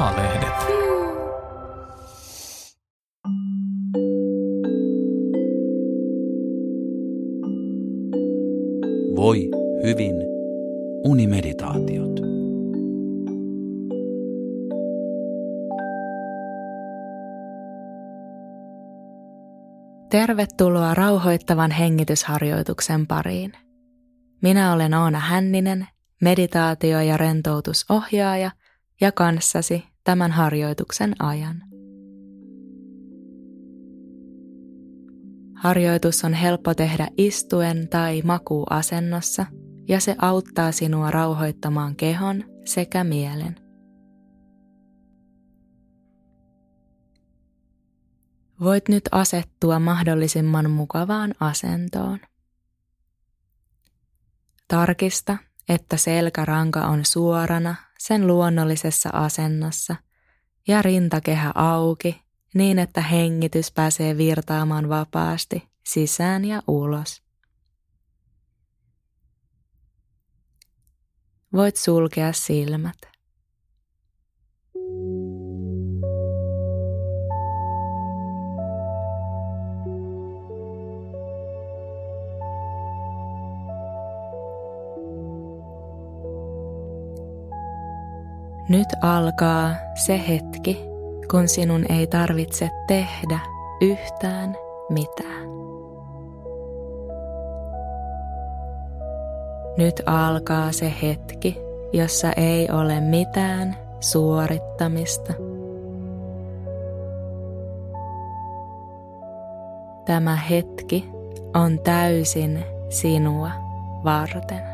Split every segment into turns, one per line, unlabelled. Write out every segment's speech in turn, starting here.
A-lehdet.
Voi hyvin unimeditaatiot.
Tervetuloa rauhoittavan hengitysharjoituksen pariin. Minä olen Oona Hänninen, meditaatio- ja rentoutusohjaaja ja kanssasi tämän harjoituksen ajan. Harjoitus on helppo tehdä istuen tai makuuasennossa ja se auttaa sinua rauhoittamaan kehon sekä mielen. Voit nyt asettua mahdollisimman mukavaan asentoon. Tarkista, että selkäranka on suorana sen luonnollisessa asennossa ja rintakehä auki niin, että hengitys pääsee virtaamaan vapaasti sisään ja ulos. Voit sulkea silmät. Nyt alkaa se hetki, kun sinun ei tarvitse tehdä yhtään mitään. Nyt alkaa se hetki, jossa ei ole mitään suorittamista. Tämä hetki on täysin sinua varten.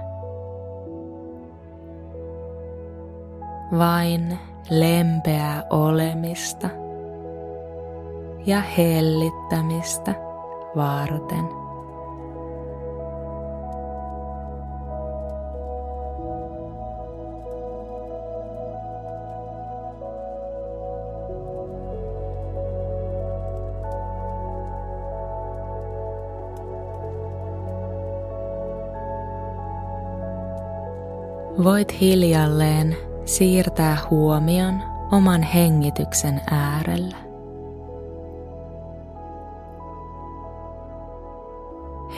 Vain lempeää olemista ja hellittämistä varten. Voit hiljalleen siirtää huomion oman hengityksen äärelle.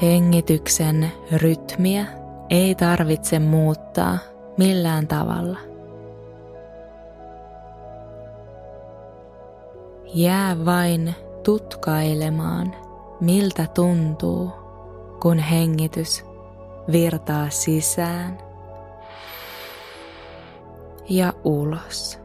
Hengityksen rytmiä ei tarvitse muuttaa millään tavalla. Jää vain tutkailemaan, miltä tuntuu, kun hengitys virtaa sisään ja ulos.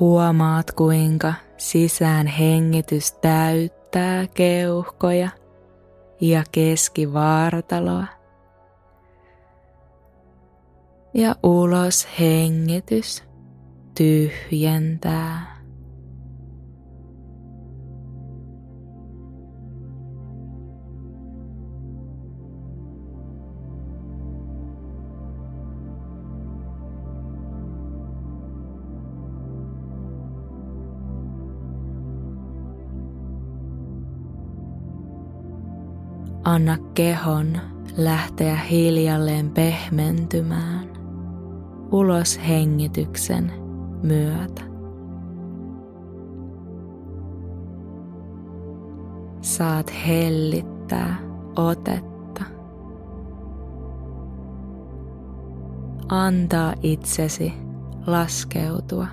Huomaat kuinka sisään hengitys täyttää keuhkoja ja keskivartaloa. Ja ulos hengitys tyhjentää. Anna kehon lähteä hiljalleen pehmentymään ulos hengityksen myötä. Saat hellittää otetta. Antaa itsesi laskeutua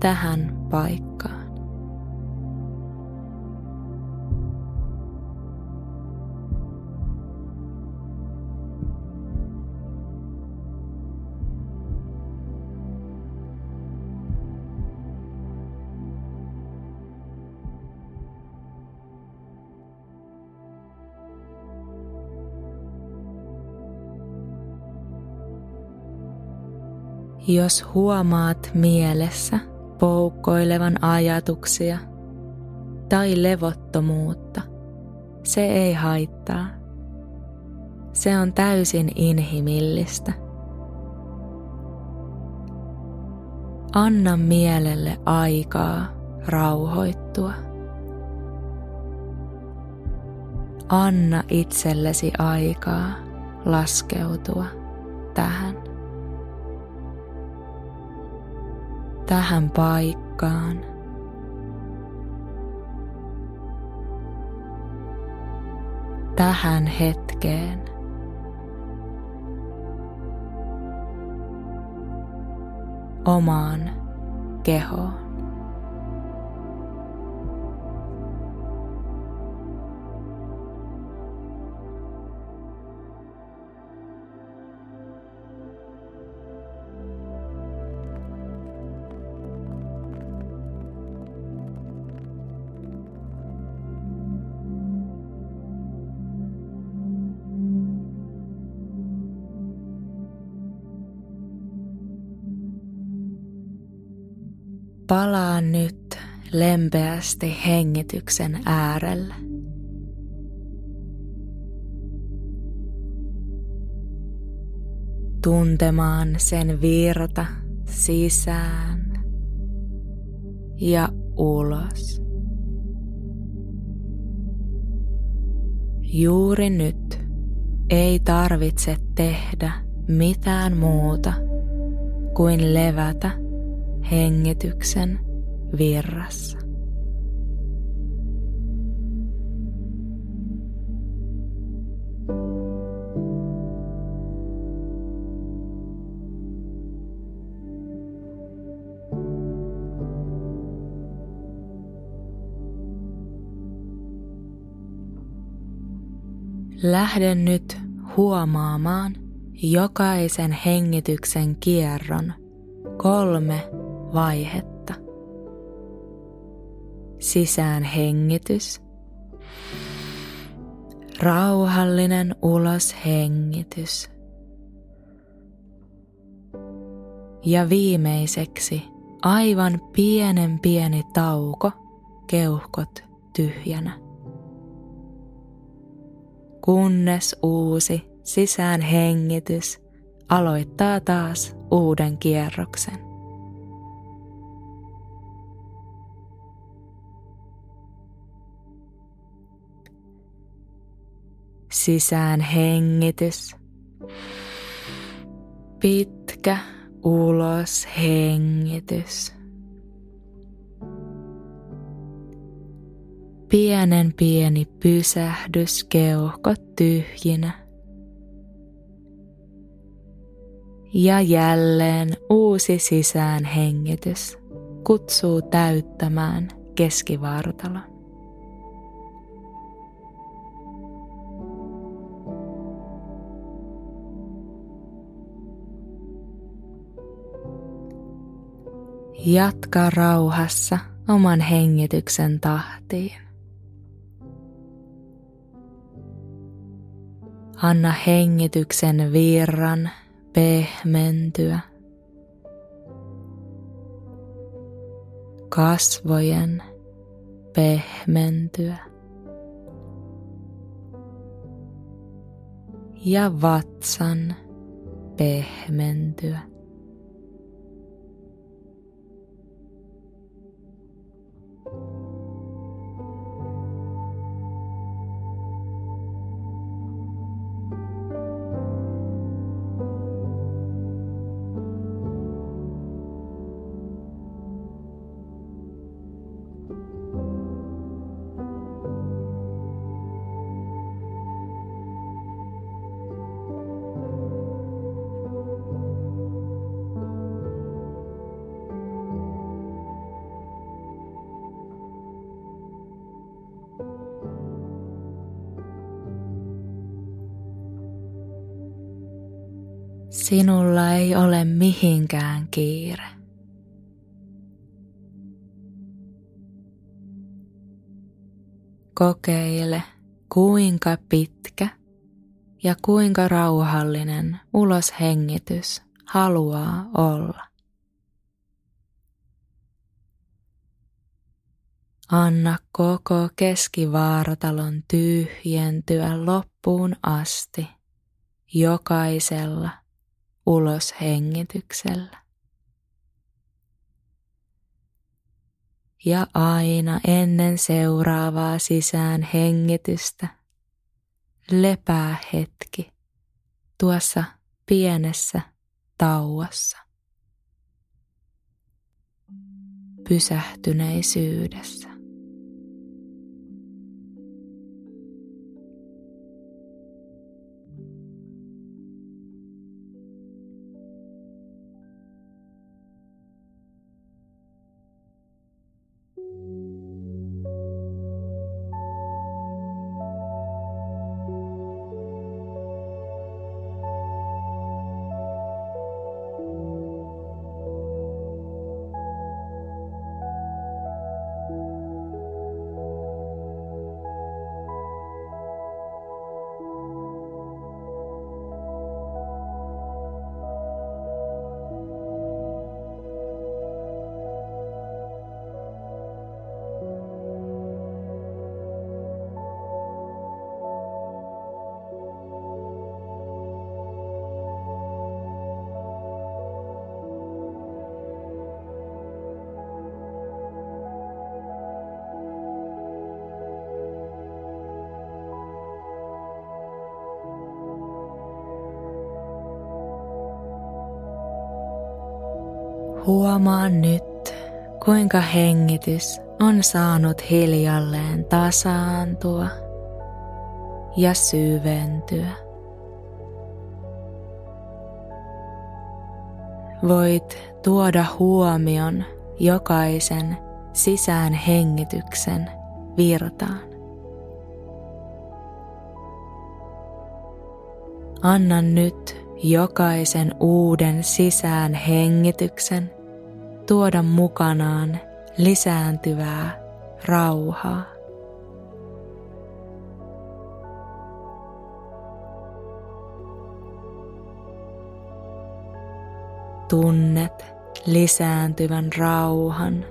tähän paikkaan. Jos huomaat mielessä poukkoilevan ajatuksia tai levottomuutta, se ei haittaa. Se on täysin inhimillistä. Anna mielelle aikaa rauhoittua. Anna itsellesi aikaa laskeutua tähän. Tähän paikkaan. Tähän hetkeen. Omaan kehoon. Palaa nyt lempeästi hengityksen äärelle. Tuntemaan sen virta sisään ja ulos. Juuri nyt ei tarvitse tehdä mitään muuta kuin levätä hengityksen virrassa. Lähde nyt huomaamaan jokaisen hengityksen kierron kolme vaihetta. Sisään hengitys. Rauhallinen ulos hengitys. Ja viimeiseksi aivan pienen pieni tauko, keuhkot tyhjänä. Kunnes uusi sisään hengitys aloittaa taas uuden kierroksen. Sisään hengitys. Pitkä ulos hengitys. Pienen pieni pysähdys keuhkot tyhjinä. Ja jälleen uusi sisään hengitys kutsuu täyttämään keskivartalon. Jatka rauhassa oman hengityksen tahtiin. Anna hengityksen virran pehmentyä. Kasvojen pehmentyä. Ja vatsan pehmentyä. Sinulla ei ole mihinkään kiire. Kokeile, kuinka pitkä ja kuinka rauhallinen uloshengitys haluaa olla. Anna koko keskivaaratalon tyhjentyä loppuun asti jokaisella ulos hengityksellä. Ja aina ennen seuraavaa sisään hengitystä lepää hetki tuossa pienessä tauossa pysähtyneisyydessä. Huomaa nyt, kuinka hengitys on saanut hiljalleen tasaantua ja syventyä. Voit tuoda huomion jokaisen sisään hengityksen virtaan. Anna nyt jokaisen uuden sisään hengityksen tuoda mukanaan lisääntyvää rauhaa. Tunnet lisääntyvän rauhan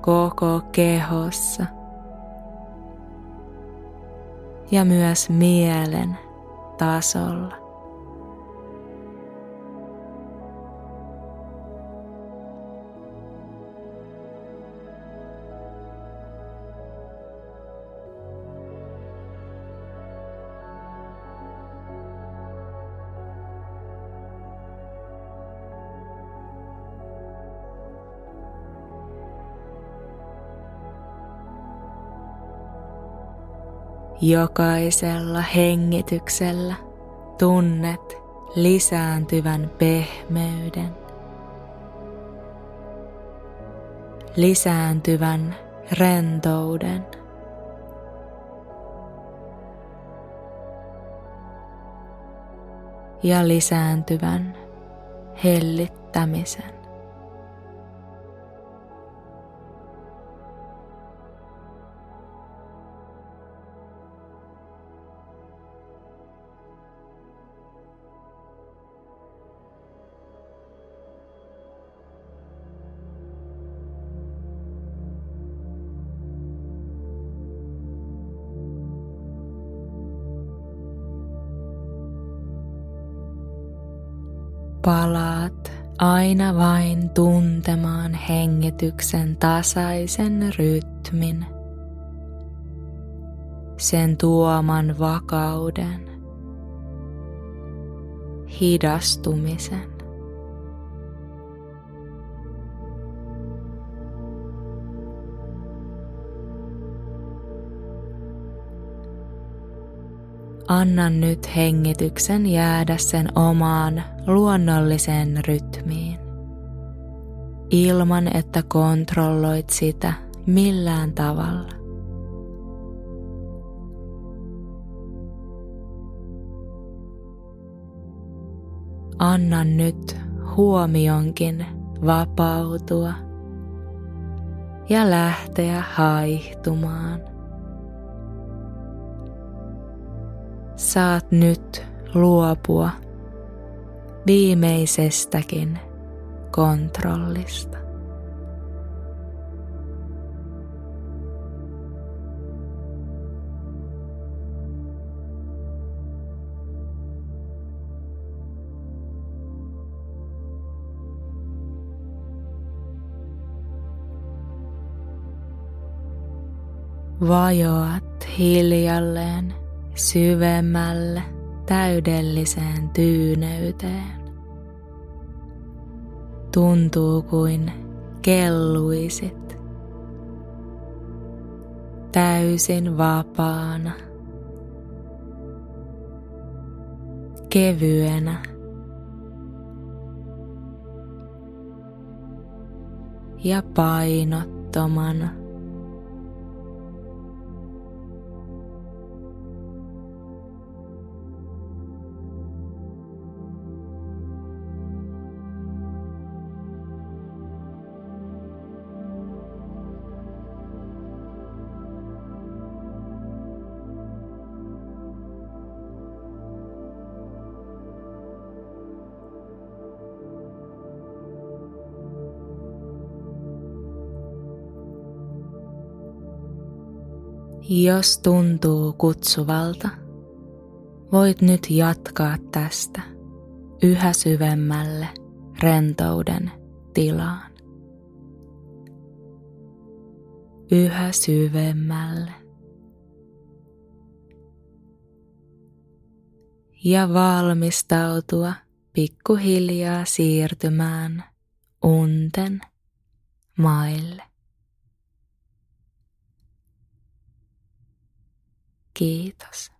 koko kehossa ja myös mielen tasolla. Jokaisella hengityksellä tunnet lisääntyvän pehmeyden, lisääntyvän rentouden. ja lisääntyvän hellittämisen. Palaat aina vain tuntemaan hengityksen tasaisen rytmin, sen tuoman vakauden, hidastumisen. Anna nyt hengityksen jäädä sen omaan luonnolliseen rytmiin, ilman että kontrolloit sitä millään tavalla. Anna nyt huomionkin vapautua ja lähteä haihtumaan. Saat nyt luopua viimeisestäkin kontrollista. vajoat hiljalleen syvemmälle täydelliseen tyyneyteen. Tuntuu kuin kelluisit täysin vapaana, kevyenä ja painottomana. Jos tuntuu kutsuvalta, voit nyt jatkaa tästä yhä syvemmälle rentouden tilaan. Yhä syvemmälle. Ja valmistautua pikkuhiljaa siirtymään unten maille. Kiitos.